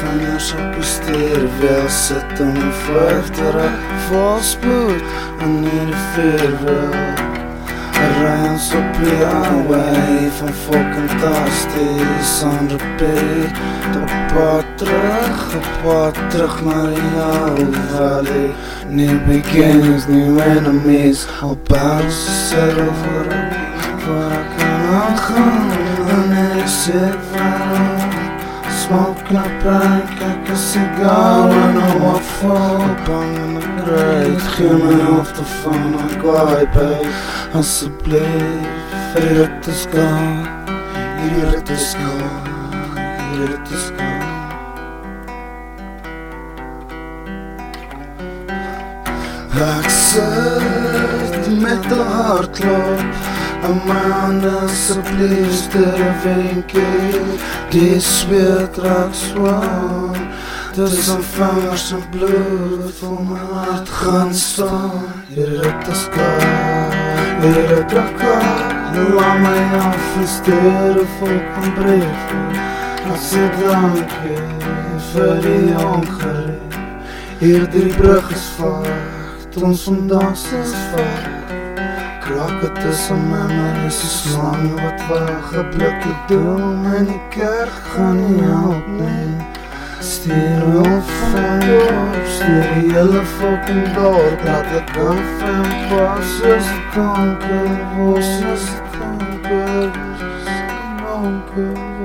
financial posterior Vėl set on fire after a false boot I need a farewell I ran så pian way Från fucking tastig Sandra P Tappa terug Tappa terug naar jou Valley New beginnings, new enemies Al battles to settle for a week Waar ik kan aangaan Wanneer ik zit smoke na planka Cause cigar I know I fall upon in the grave Ger mig ofta fan att gå i pej Alltså bliv för det rätt du ska Är det rätt du ska Är det rätt du ska. Växer mitt och hört hande asjeblief sterre wenkie Die zweet raak zwaar Tussen vingers en bloed Voor my hart gaan staan. Hier het is kaar Hier het ek kaar Laat my af en sterre volk en brief As ek dankie vir die ongereed Hier die brug is vaart Ons vandaag is vaart Krakke tussen memories is lang wat waag Een blikkie doom in die kerk gaan nie help nie Stuur hulp van dorp, stuur die hele fucking dorp Laat ek kan van pas as die kanker, was as die kanker, as die kanker